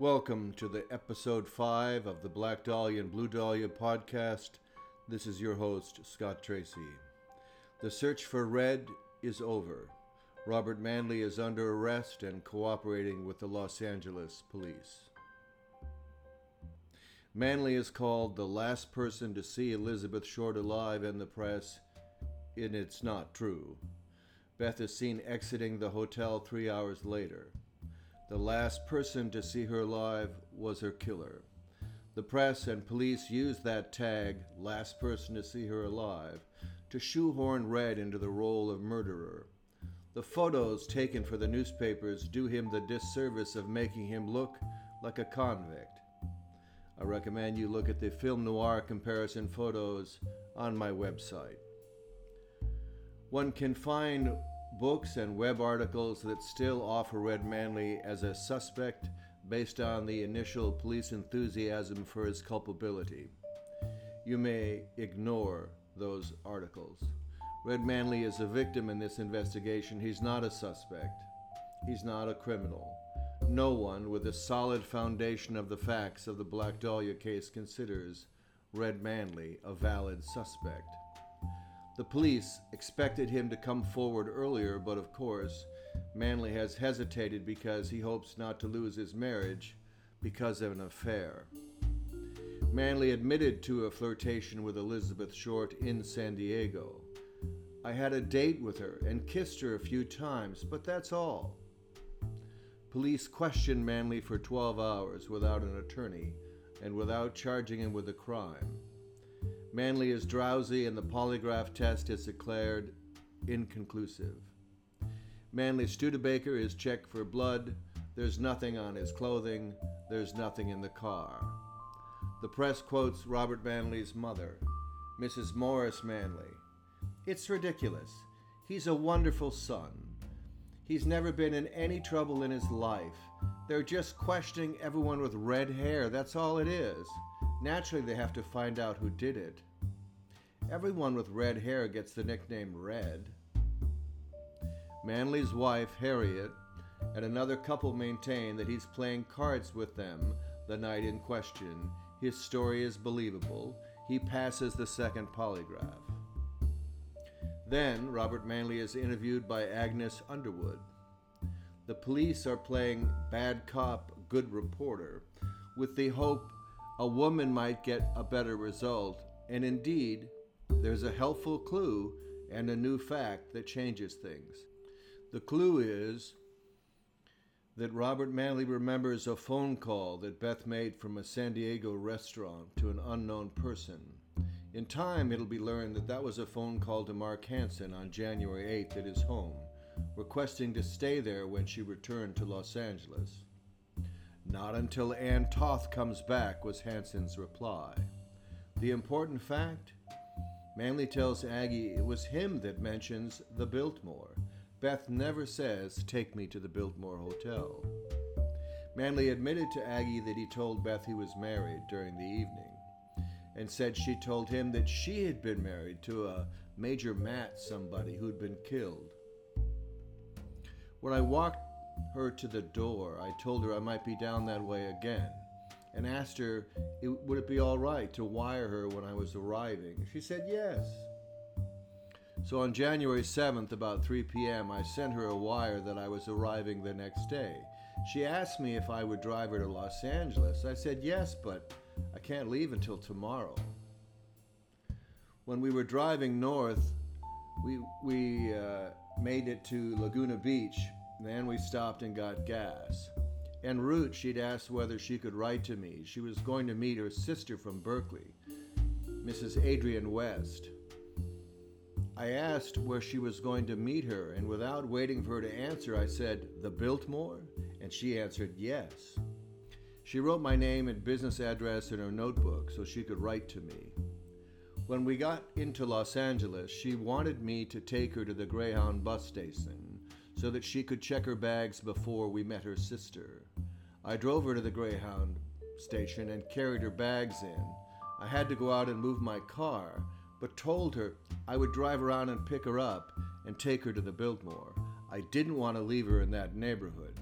Welcome to the episode 5 of the Black Dahlia and Blue Dahlia podcast. This is your host, Scott Tracy. The search for Red is over. Robert Manley is under arrest and cooperating with the Los Angeles police. Manley is called the last person to see Elizabeth Short alive in the press, and it's not true. Beth is seen exiting the hotel three hours later. The last person to see her alive was her killer. The press and police used that tag, last person to see her alive, to shoehorn Red into the role of murderer. The photos taken for the newspapers do him the disservice of making him look like a convict. I recommend you look at the film noir comparison photos on my website. One can find books and web articles that still offer Red Manley as a suspect based on the initial police enthusiasm for his culpability. You may ignore those articles. Red Manley is a victim in this investigation. He's not a suspect. He's not a criminal. No one with a solid foundation of the facts of the Black Dahlia case considers Red Manley a valid suspect. The police expected him to come forward earlier, but of course, Manley has hesitated because he hopes not to lose his marriage because of an affair. Manley admitted to a flirtation with Elizabeth Short in San Diego. I had a date with her and kissed her a few times, but that's all. Police questioned Manley for 12 hours without an attorney and without charging him with a crime. Manley is drowsy, and the polygraph test is declared inconclusive. Manley's Studebaker is checked for blood. There's nothing on his clothing. There's nothing in the car. The press quotes Robert Manley's mother, Mrs. Morris Manley. It's ridiculous. He's a wonderful son. He's never been in any trouble in his life. They're just questioning everyone with red hair. That's all it is. Naturally, they have to find out who did it. Everyone with red hair gets the nickname Red. Manley's wife, Harriet, and another couple maintain that he's playing cards with them the night in question. His story is believable. He passes the second polygraph. Then, Robert Manley is interviewed by Agnes Underwood. The police are playing bad cop, good reporter, with the hope a woman might get a better result, and indeed, there's a helpful clue and a new fact that changes things. The clue is that Robert Manley remembers a phone call that Beth made from a San Diego restaurant to an unknown person. In time, it'll be learned that that was a phone call to Mark Hansen on January 8th at his home, requesting to stay there when she returned to Los Angeles. Not until Ann Toth comes back was Hansen's reply. The important fact? Manley tells Aggie it was him that mentions the Biltmore. Beth never says, Take me to the Biltmore Hotel. Manley admitted to Aggie that he told Beth he was married during the evening, and said she told him that she had been married to a Major Matt somebody who'd been killed. When I walked her to the door, I told her I might be down that way again and asked her, would it be all right to wire her when I was arriving? She said yes. So on January 7th, about 3 p.m., I sent her a wire that I was arriving the next day. She asked me if I would drive her to Los Angeles. I said yes, but I can't leave until tomorrow. When we were driving north, we, we uh, made it to Laguna Beach then we stopped and got gas. En route, she'd asked whether she could write to me. She was going to meet her sister from Berkeley, Mrs. Adrian West. I asked where she was going to meet her, and without waiting for her to answer, I said, The Biltmore? And she answered, Yes. She wrote my name and business address in her notebook so she could write to me. When we got into Los Angeles, she wanted me to take her to the Greyhound bus station so that she could check her bags before we met her sister. I drove her to the Greyhound station and carried her bags in. I had to go out and move my car, but told her I would drive around and pick her up and take her to the Biltmore. I didn't want to leave her in that neighborhood.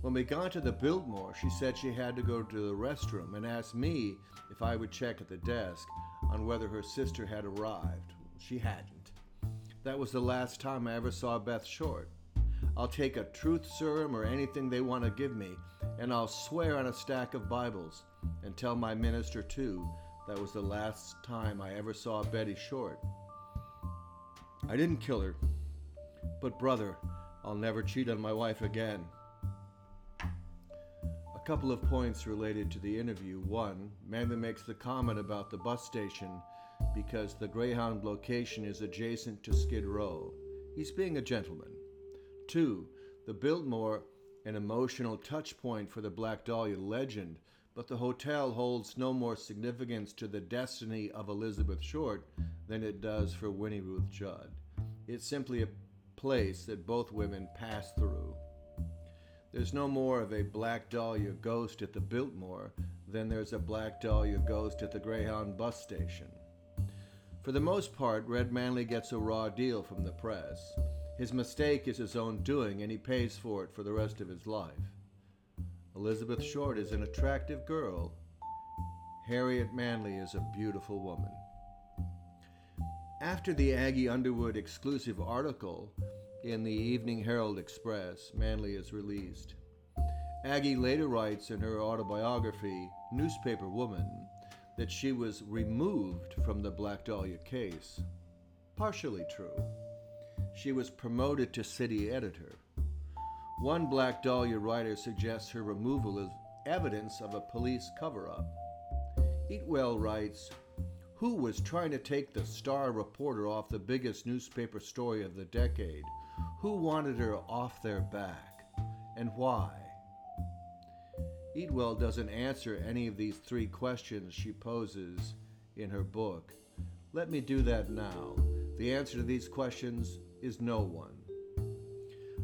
When we got to the Biltmore, she said she had to go to the restroom and asked me if I would check at the desk on whether her sister had arrived. She hadn't. That was the last time I ever saw Beth Short. I'll take a truth serum or anything they want to give me, and I'll swear on a stack of Bibles and tell my minister, too, that was the last time I ever saw Betty Short. I didn't kill her, but brother, I'll never cheat on my wife again A couple of points related to the interview. One, Manley makes the comment about the bus station because the Greyhound location is adjacent to Skid Row. He's being a gentleman. Two, the Biltmore, an emotional touch point for the Black Dahlia legend, but the hotel holds no more significance to the destiny of Elizabeth Short than it does for Winnie Ruth Judd. It's simply a place that both women pass through. There's no more of a Black Dahlia ghost at the Biltmore than there's a Black Dahlia ghost at the Greyhound bus station. For the most part, Red Manley gets a raw deal from the press. His mistake is his own doing, and he pays for it for the rest of his life. Elizabeth Short is an attractive girl. Harriet Manley is a beautiful woman. After the Aggie Underwood exclusive article, in the Evening Herald Express, Manley is released. Aggie later writes in her autobiography, Newspaper Woman, that she was removed from the Black Dahlia case. Partially true. She was promoted to city editor. One Black Dahlia writer suggests her removal is evidence of a police cover up. Eatwell writes Who was trying to take the star reporter off the biggest newspaper story of the decade? Who wanted her off their back, and why? Eatwell doesn't answer any of these three questions she poses in her book. Let me do that now. The answer to these questions is no one.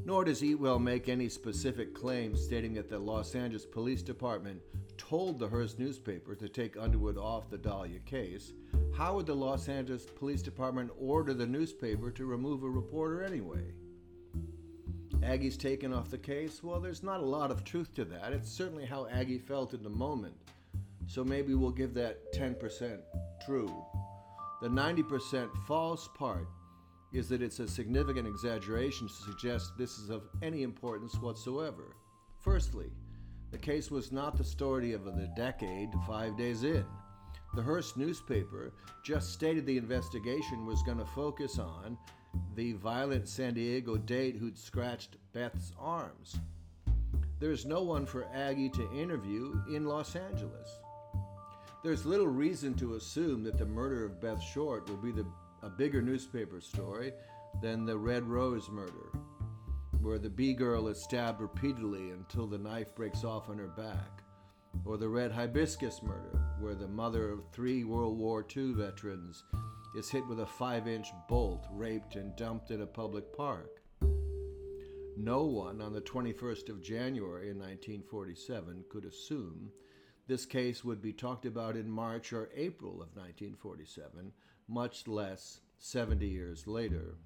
Nor does Eatwell make any specific claims stating that the Los Angeles Police Department told the Hearst newspaper to take Underwood off the Dahlia case. How would the Los Angeles Police Department order the newspaper to remove a reporter anyway? Aggie's taken off the case? Well, there's not a lot of truth to that. It's certainly how Aggie felt in the moment. So maybe we'll give that 10% true. The 90% false part is that it's a significant exaggeration to suggest this is of any importance whatsoever. Firstly, the case was not the story of the decade five days in. The Hearst newspaper just stated the investigation was going to focus on the violent San Diego date who'd scratched Beth's arms. There's no one for Aggie to interview in Los Angeles. There's little reason to assume that the murder of Beth Short will be the, a bigger newspaper story than the Red Rose murder, where the bee girl is stabbed repeatedly until the knife breaks off on her back, or the Red Hibiscus murder, where the mother of three World War II veterans is hit with a five inch bolt, raped, and dumped in a public park. No one on the 21st of January in 1947 could assume this case would be talked about in March or April of 1947, much less 70 years later.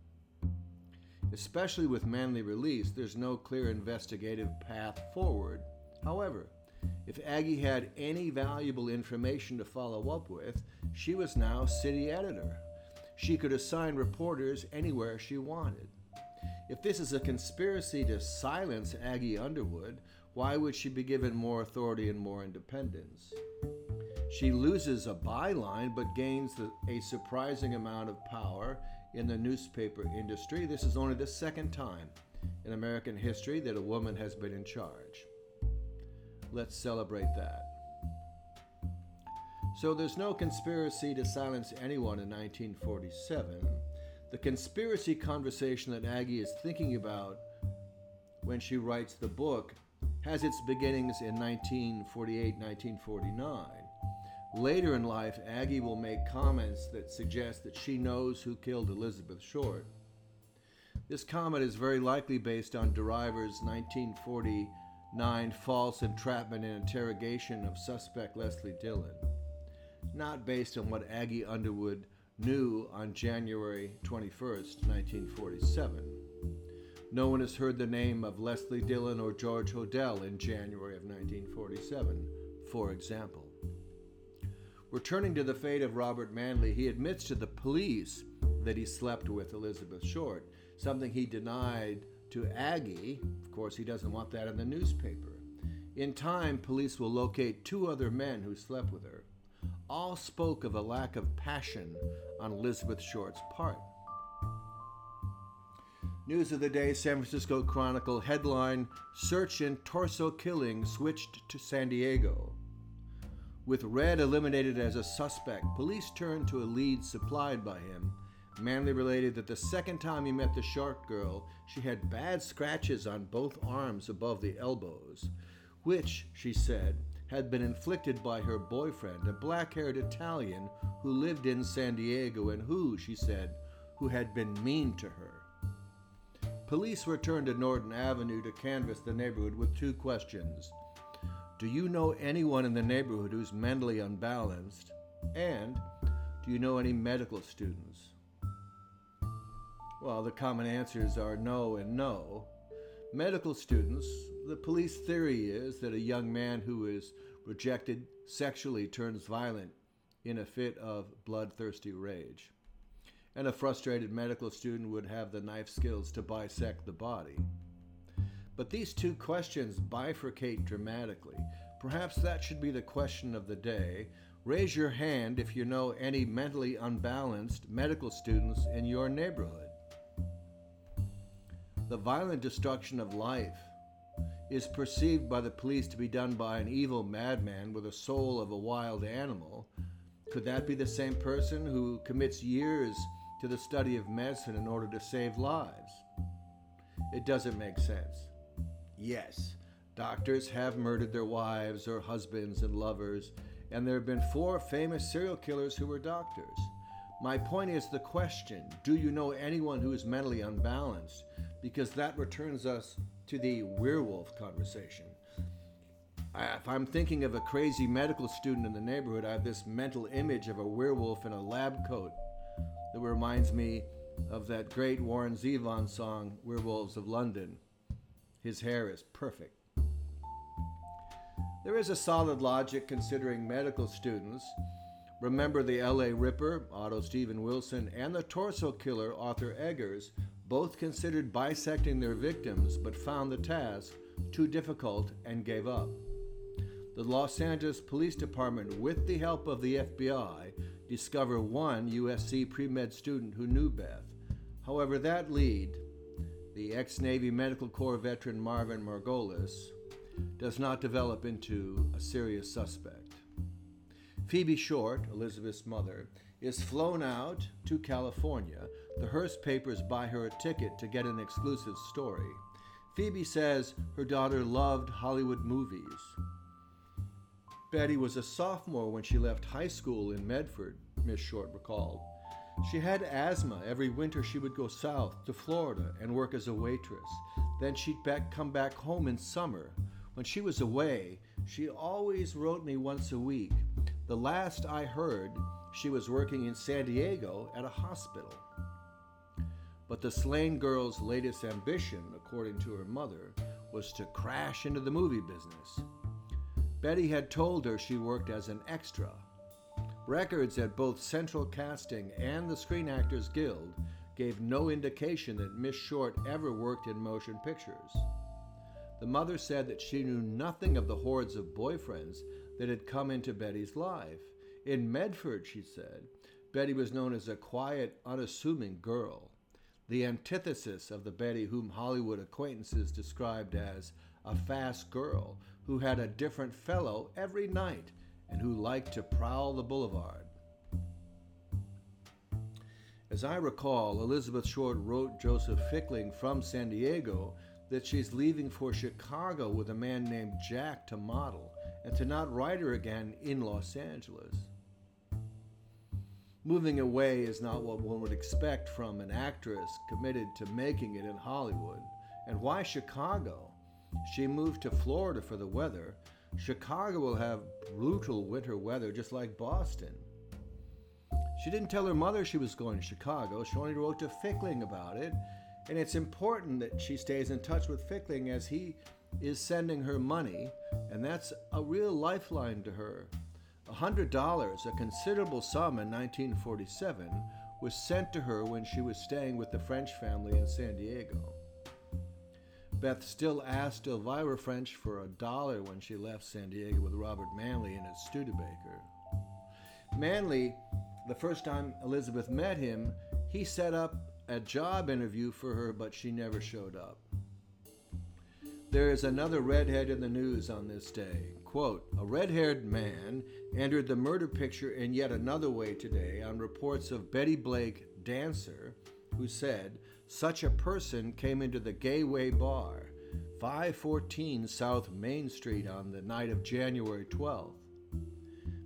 Especially with Manley release, there's no clear investigative path forward. However, if Aggie had any valuable information to follow up with, she was now city editor. She could assign reporters anywhere she wanted. If this is a conspiracy to silence Aggie Underwood, why would she be given more authority and more independence? She loses a byline but gains the, a surprising amount of power in the newspaper industry. This is only the second time in American history that a woman has been in charge. Let's celebrate that. So there's no conspiracy to silence anyone in 1947. The conspiracy conversation that Aggie is thinking about when she writes the book has its beginnings in 1948 1949. Later in life, Aggie will make comments that suggest that she knows who killed Elizabeth Short. This comment is very likely based on DeRiver's 1949 false entrapment and interrogation of suspect Leslie Dillon not based on what Aggie Underwood knew on January 21, 1947. No one has heard the name of Leslie Dillon or George Hodel in January of 1947, for example. Returning to the fate of Robert Manley, he admits to the police that he slept with Elizabeth Short, something he denied to Aggie. Of course, he doesn't want that in the newspaper. In time, police will locate two other men who slept with her. All spoke of a lack of passion on Elizabeth Short's part. News of the day San Francisco Chronicle headline Search in Torso Killing switched to San Diego. With Red eliminated as a suspect, police turned to a lead supplied by him. Manley related that the second time he met the Short girl, she had bad scratches on both arms above the elbows which, she said, had been inflicted by her boyfriend, a black haired Italian who lived in San Diego and who, she said, who had been mean to her. Police returned to Norton Avenue to canvass the neighborhood with two questions Do you know anyone in the neighborhood who's mentally unbalanced? And do you know any medical students? Well, the common answers are no and no. Medical students, the police theory is that a young man who is rejected sexually turns violent in a fit of bloodthirsty rage. And a frustrated medical student would have the knife skills to bisect the body. But these two questions bifurcate dramatically. Perhaps that should be the question of the day. Raise your hand if you know any mentally unbalanced medical students in your neighborhood. The violent destruction of life is perceived by the police to be done by an evil madman with the soul of a wild animal, could that be the same person who commits years to the study of medicine in order to save lives? It doesn't make sense. Yes, doctors have murdered their wives or husbands and lovers, and there have been four famous serial killers who were doctors. My point is the question do you know anyone who is mentally unbalanced? Because that returns us to the werewolf conversation. if I'm thinking of a crazy medical student in the neighborhood, I have this mental image of a werewolf in a lab coat that reminds me of that great Warren Zevon song, Werewolves of London. His hair is perfect. There is a solid logic considering medical students. Remember the LA Ripper, Otto Steven Wilson, and the torso killer, Arthur Eggers, both considered bisecting their victims but found the task too difficult and gave up. The Los Angeles Police Department, with the help of the FBI, discover one USC pre med student who knew Beth. However, that lead, the ex Navy Medical Corps veteran Marvin Margolis, does not develop into a serious suspect. Phoebe Short, Elizabeth's mother, is flown out to California. The Hearst papers buy her a ticket to get an exclusive story. Phoebe says her daughter loved Hollywood movies. Betty was a sophomore when she left high school in Medford, Miss Short recalled. She had asthma. Every winter she would go south to Florida and work as a waitress. Then she'd back, come back home in summer. When she was away, she always wrote me once a week. The last I heard, she was working in San Diego at a hospital. But the slain girl's latest ambition, according to her mother, was to crash into the movie business. Betty had told her she worked as an extra. Records at both Central Casting and the Screen Actors Guild gave no indication that Miss Short ever worked in motion pictures. The mother said that she knew nothing of the hordes of boyfriends that had come into Betty's life. In Medford, she said, Betty was known as a quiet, unassuming girl, the antithesis of the Betty whom Hollywood acquaintances described as a fast girl who had a different fellow every night and who liked to prowl the boulevard. As I recall, Elizabeth Short wrote Joseph Fickling from San Diego that she's leaving for Chicago with a man named Jack to model and to not write her again in Los Angeles. Moving away is not what one would expect from an actress committed to making it in Hollywood. And why Chicago? She moved to Florida for the weather. Chicago will have brutal winter weather just like Boston. She didn't tell her mother she was going to Chicago. She only wrote to Fickling about it. And it's important that she stays in touch with Fickling as he is sending her money, and that's a real lifeline to her. $100, a considerable sum in 1947, was sent to her when she was staying with the French family in San Diego. Beth still asked Elvira French for a dollar when she left San Diego with Robert Manley in his Studebaker. Manley, the first time Elizabeth met him, he set up a job interview for her, but she never showed up. There is another redhead in the news on this day. Quote, a red haired man entered the murder picture in yet another way today on reports of Betty Blake, dancer, who said, such a person came into the Gayway Bar, 514 South Main Street on the night of January 12th.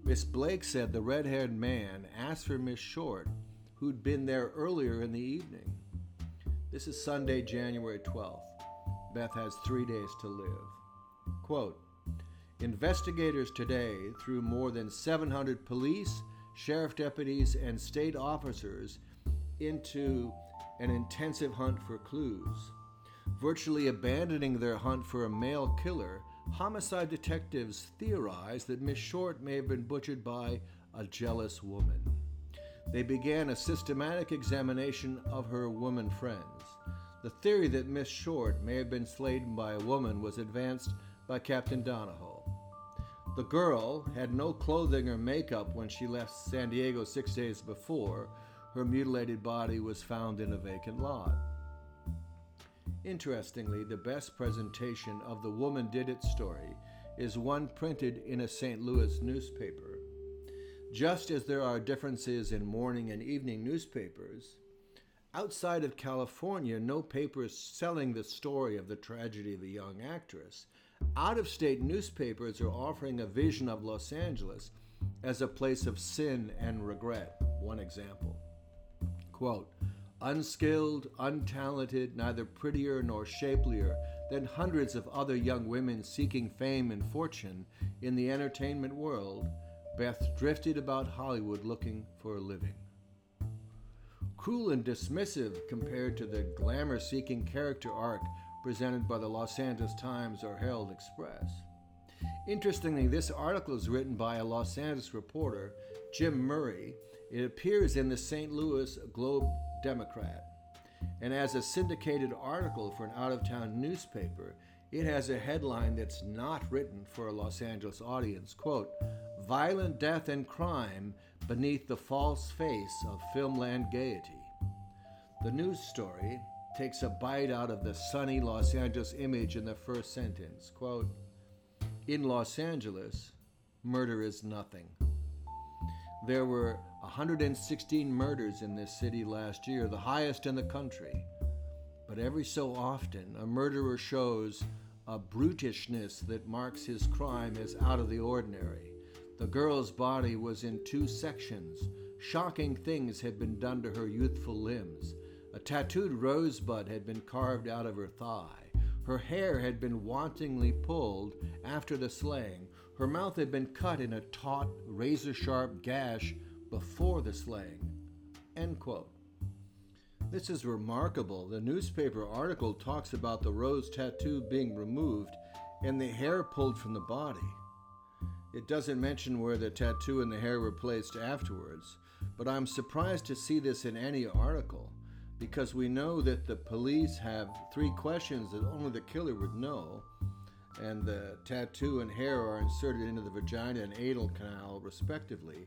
Miss Blake said the red haired man asked for Miss Short, who'd been there earlier in the evening. This is Sunday, January 12th. Beth has three days to live. Quote Investigators today, through more than 700 police, sheriff deputies, and state officers, into an intensive hunt for clues. Virtually abandoning their hunt for a male killer, homicide detectives theorize that Miss Short may have been butchered by a jealous woman. They began a systematic examination of her woman friends. The theory that Miss Short may have been slain by a woman was advanced by Captain Donahoe. The girl had no clothing or makeup when she left San Diego six days before. Her mutilated body was found in a vacant lot. Interestingly, the best presentation of the woman did it story is one printed in a St. Louis newspaper. Just as there are differences in morning and evening newspapers, outside of California, no paper is selling the story of the tragedy of the young actress. Out of state newspapers are offering a vision of Los Angeles as a place of sin and regret. One example. Quote, unskilled, untalented, neither prettier nor shapelier than hundreds of other young women seeking fame and fortune in the entertainment world, Beth drifted about Hollywood looking for a living. Cruel and dismissive compared to the glamour seeking character arc presented by the Los Angeles Times or Herald Express. Interestingly, this article is written by a Los Angeles reporter, Jim Murray. It appears in the St. Louis Globe Democrat. And as a syndicated article for an out of town newspaper, it has a headline that's not written for a Los Angeles audience. Quote, Violent death and crime beneath the false face of filmland gaiety. The news story takes a bite out of the sunny Los Angeles image in the first sentence. Quote, In Los Angeles, murder is nothing. There were 116 murders in this city last year, the highest in the country. But every so often, a murderer shows a brutishness that marks his crime as out of the ordinary. The girl's body was in two sections. Shocking things had been done to her youthful limbs. A tattooed rosebud had been carved out of her thigh. Her hair had been wantonly pulled after the slaying. Her mouth had been cut in a taut, razor sharp gash before the slaying. End quote. This is remarkable. The newspaper article talks about the rose tattoo being removed and the hair pulled from the body. It doesn't mention where the tattoo and the hair were placed afterwards, but I'm surprised to see this in any article because we know that the police have three questions that only the killer would know and the tattoo and hair are inserted into the vagina and anal canal, respectively.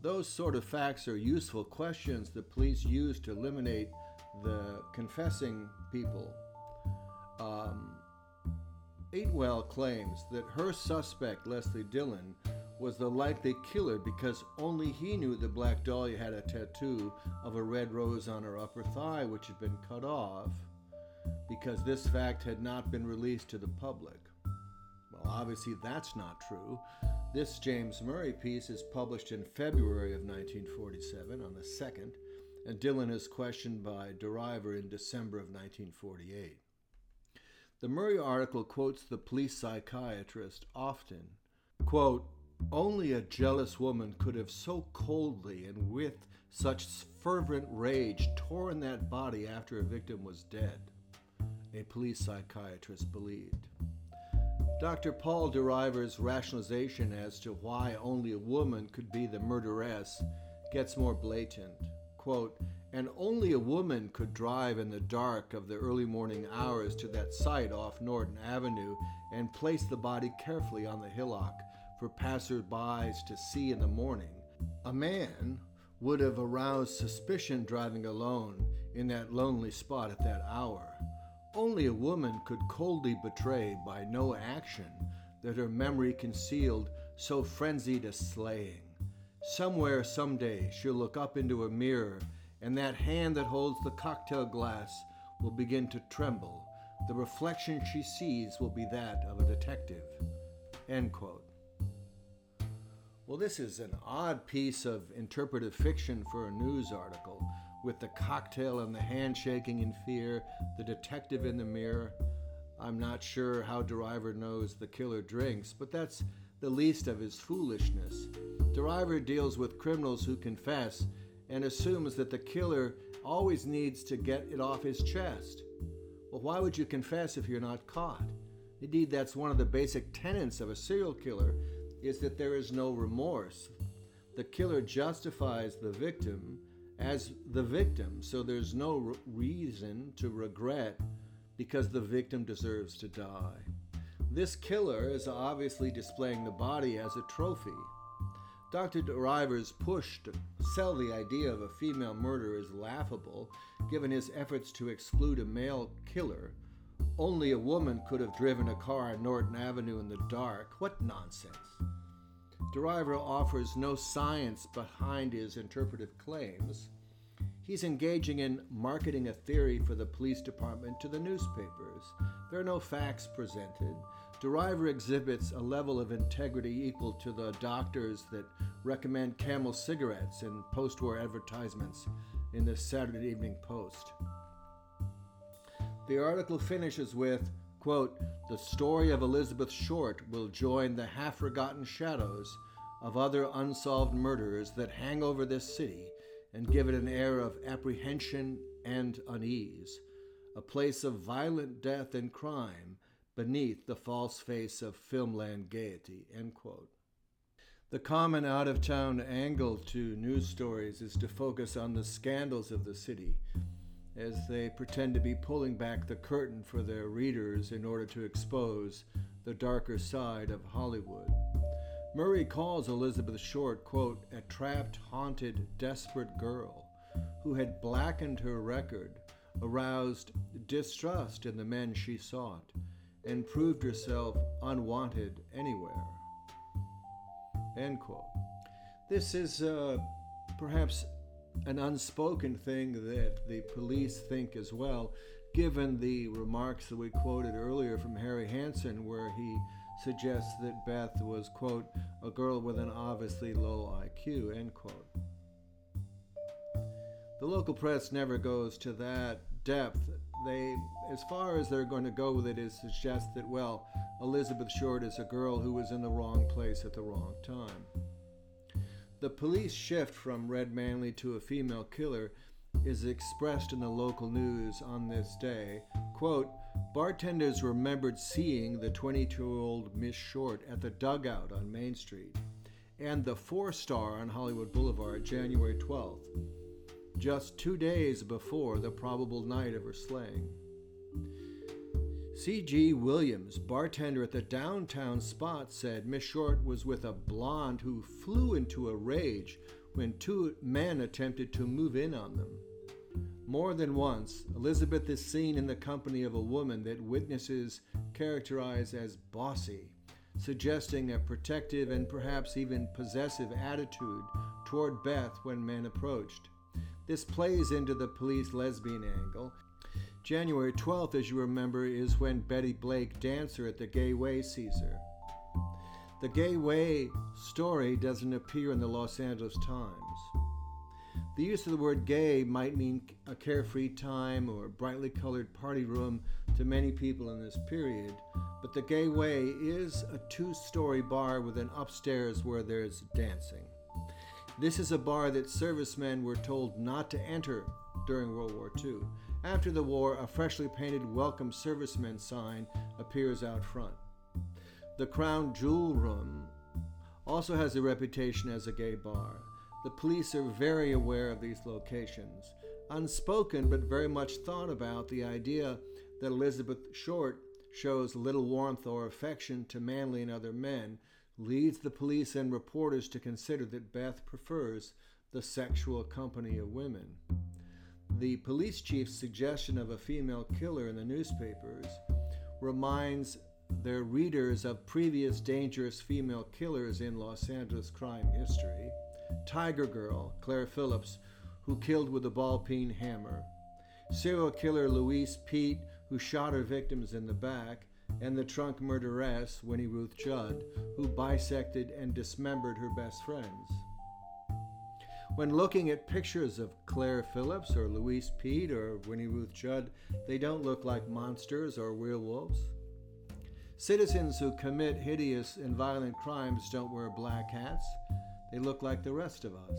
Those sort of facts are useful questions the police use to eliminate the confessing people. Um, Eatwell claims that her suspect, Leslie Dillon, was the likely killer because only he knew that Black Dahlia had a tattoo of a red rose on her upper thigh, which had been cut off because this fact had not been released to the public. Well, obviously, that's not true. This James Murray piece is published in February of 1947 on the 2nd, and Dillon is questioned by DeRiver in December of 1948. The Murray article quotes the police psychiatrist often. Quote, Only a jealous woman could have so coldly and with such fervent rage torn that body after a victim was dead, a police psychiatrist believed. Dr. Paul DeRiver's rationalization as to why only a woman could be the murderess gets more blatant. Quote, and only a woman could drive in the dark of the early morning hours to that site off Norton Avenue and place the body carefully on the hillock for passers-by to see in the morning. A man would have aroused suspicion driving alone in that lonely spot at that hour. Only a woman could coldly betray by no action that her memory concealed so frenzied a slaying. Somewhere, someday, she'll look up into a mirror, and that hand that holds the cocktail glass will begin to tremble. The reflection she sees will be that of a detective. End quote. Well, this is an odd piece of interpretive fiction for a news article with the cocktail and the handshaking in fear, the detective in the mirror. I'm not sure how DeRiver knows the killer drinks, but that's the least of his foolishness. DeRiver deals with criminals who confess and assumes that the killer always needs to get it off his chest. Well, why would you confess if you're not caught? Indeed, that's one of the basic tenets of a serial killer is that there is no remorse. The killer justifies the victim as the victim. So there's no re- reason to regret because the victim deserves to die. This killer is obviously displaying the body as a trophy. Dr. DeRiver's push to sell the idea of a female murder is laughable, given his efforts to exclude a male killer. Only a woman could have driven a car on Norton Avenue in the dark. What nonsense! DeRiver offers no science behind his interpretive claims. He's engaging in marketing a theory for the police department to the newspapers. There are no facts presented. DeRiver exhibits a level of integrity equal to the doctors that recommend camel cigarettes in post war advertisements in the Saturday Evening Post. The article finishes with Quote, the story of Elizabeth Short will join the half forgotten shadows of other unsolved murders that hang over this city and give it an air of apprehension and unease, a place of violent death and crime beneath the false face of filmland gaiety. The common out of town angle to news stories is to focus on the scandals of the city as they pretend to be pulling back the curtain for their readers in order to expose the darker side of Hollywood. Murray calls Elizabeth Short, quote, a trapped, haunted, desperate girl who had blackened her record, aroused distrust in the men she sought, and proved herself unwanted anywhere. End quote. This is uh, perhaps an unspoken thing that the police think as well, given the remarks that we quoted earlier from Harry Hansen, where he suggests that Beth was, quote, a girl with an obviously low IQ, end quote. The local press never goes to that depth. They, as far as they're going to go with it, is suggest that, well, Elizabeth Short is a girl who was in the wrong place at the wrong time. The police shift from Red Manley to a female killer is expressed in the local news on this day. Quote, bartenders remembered seeing the 22 year old Miss Short at the dugout on Main Street and the four star on Hollywood Boulevard January 12th, just two days before the probable night of her slaying. C.G. Williams, bartender at the downtown spot, said Miss Short was with a blonde who flew into a rage when two men attempted to move in on them. More than once, Elizabeth is seen in the company of a woman that witnesses characterize as bossy, suggesting a protective and perhaps even possessive attitude toward Beth when men approached. This plays into the police lesbian angle January 12th, as you remember, is when Betty Blake, dancer at the Gay Way, sees. The Gay Way story doesn't appear in the Los Angeles Times. The use of the word gay might mean a carefree time or brightly colored party room to many people in this period, but the Gay Way is a two story bar with an upstairs where there's dancing. This is a bar that servicemen were told not to enter during World War II. After the war, a freshly painted Welcome Servicemen sign appears out front. The Crown Jewel Room also has a reputation as a gay bar. The police are very aware of these locations. Unspoken but very much thought about, the idea that Elizabeth Short shows little warmth or affection to Manley and other men leads the police and reporters to consider that Beth prefers the sexual company of women. The police chief's suggestion of a female killer in the newspapers reminds their readers of previous dangerous female killers in Los Angeles crime history. Tiger Girl, Claire Phillips, who killed with a ball peen hammer, serial killer Louise Peete, who shot her victims in the back, and the trunk murderess, Winnie Ruth Judd, who bisected and dismembered her best friends. When looking at pictures of Claire Phillips or Louise Peete or Winnie Ruth Judd, they don't look like monsters or werewolves. Citizens who commit hideous and violent crimes don't wear black hats. They look like the rest of us.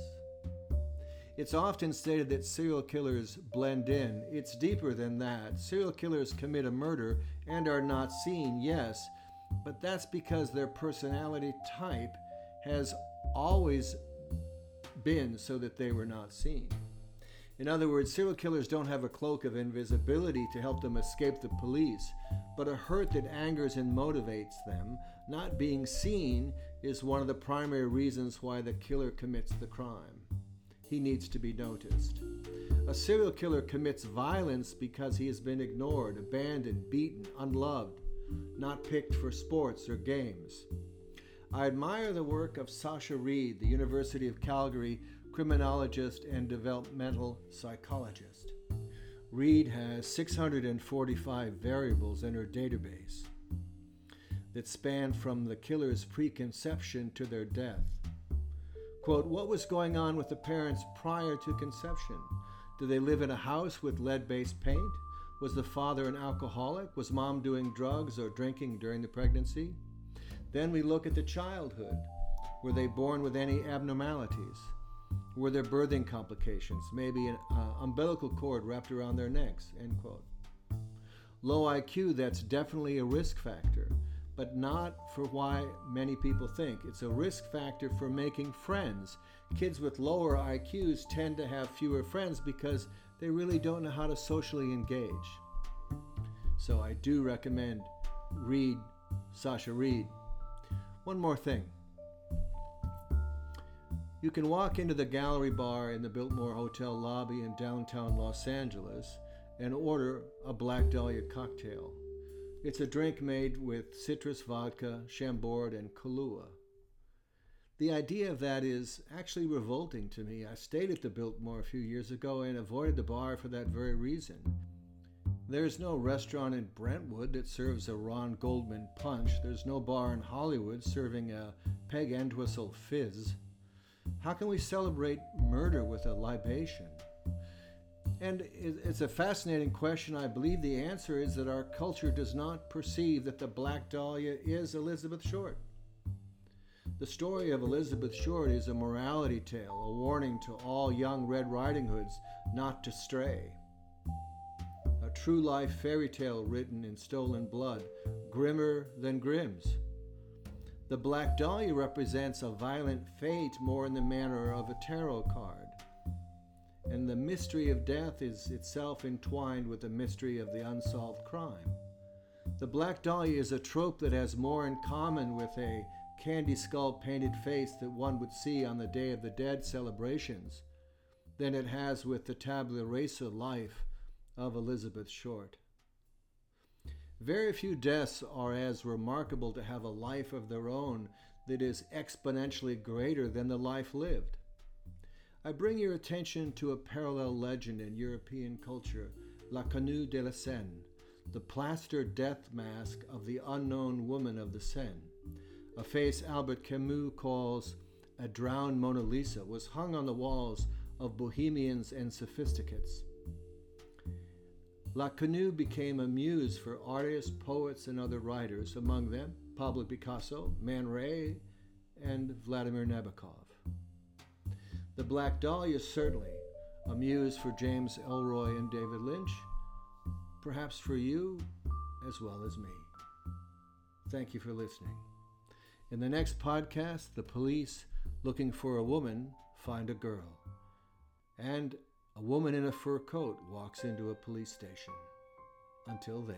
It's often stated that serial killers blend in. It's deeper than that. Serial killers commit a murder and are not seen, yes, but that's because their personality type has always been so that they were not seen. In other words, serial killers don't have a cloak of invisibility to help them escape the police, but a hurt that angers and motivates them. Not being seen is one of the primary reasons why the killer commits the crime. He needs to be noticed. A serial killer commits violence because he has been ignored, abandoned, beaten, unloved, not picked for sports or games. I admire the work of Sasha Reid, the University of Calgary criminologist and developmental psychologist. Reid has 645 variables in her database that span from the killer's preconception to their death. Quote, what was going on with the parents prior to conception? Did they live in a house with lead based paint? Was the father an alcoholic? Was mom doing drugs or drinking during the pregnancy? Then we look at the childhood. Were they born with any abnormalities? Were there birthing complications? Maybe an uh, umbilical cord wrapped around their necks? End quote. Low IQ, that's definitely a risk factor, but not for why many people think. It's a risk factor for making friends. Kids with lower IQs tend to have fewer friends because they really don't know how to socially engage. So I do recommend read Sasha Reid one more thing. You can walk into the gallery bar in the Biltmore Hotel lobby in downtown Los Angeles and order a Black Dahlia cocktail. It's a drink made with citrus vodka, Chambord, and Kahlua. The idea of that is actually revolting to me. I stayed at the Biltmore a few years ago and avoided the bar for that very reason. There's no restaurant in Brentwood that serves a Ron Goldman punch. There's no bar in Hollywood serving a Peg Entwistle fizz. How can we celebrate murder with a libation? And it's a fascinating question. I believe the answer is that our culture does not perceive that the Black Dahlia is Elizabeth Short. The story of Elizabeth Short is a morality tale, a warning to all young Red Riding Hoods not to stray true life fairy tale written in stolen blood, grimmer than Grimm's. The Black Dahlia represents a violent fate more in the manner of a tarot card. And the mystery of death is itself entwined with the mystery of the unsolved crime. The Black Dahlia is a trope that has more in common with a candy skull painted face that one would see on the Day of the Dead celebrations than it has with the tabula rasa life of Elizabeth Short. Very few deaths are as remarkable to have a life of their own that is exponentially greater than the life lived. I bring your attention to a parallel legend in European culture, L'Inconnue de la Seine, the plaster death mask of the unknown woman of the Seine. A face Albert Camus calls a drowned Mona Lisa was hung on the walls of bohemians and sophisticates. L'Inconnue became a muse for artists, poets, and other writers, among them Pablo Picasso, Man Ray, and Vladimir Nabokov. The Black Dahlia certainly a muse for James Ellroy and David Lynch, perhaps for you as well as me. Thank you for listening. In the next podcast, the police looking for a woman find a girl, and a woman in a fur coat walks into a police station. Until then.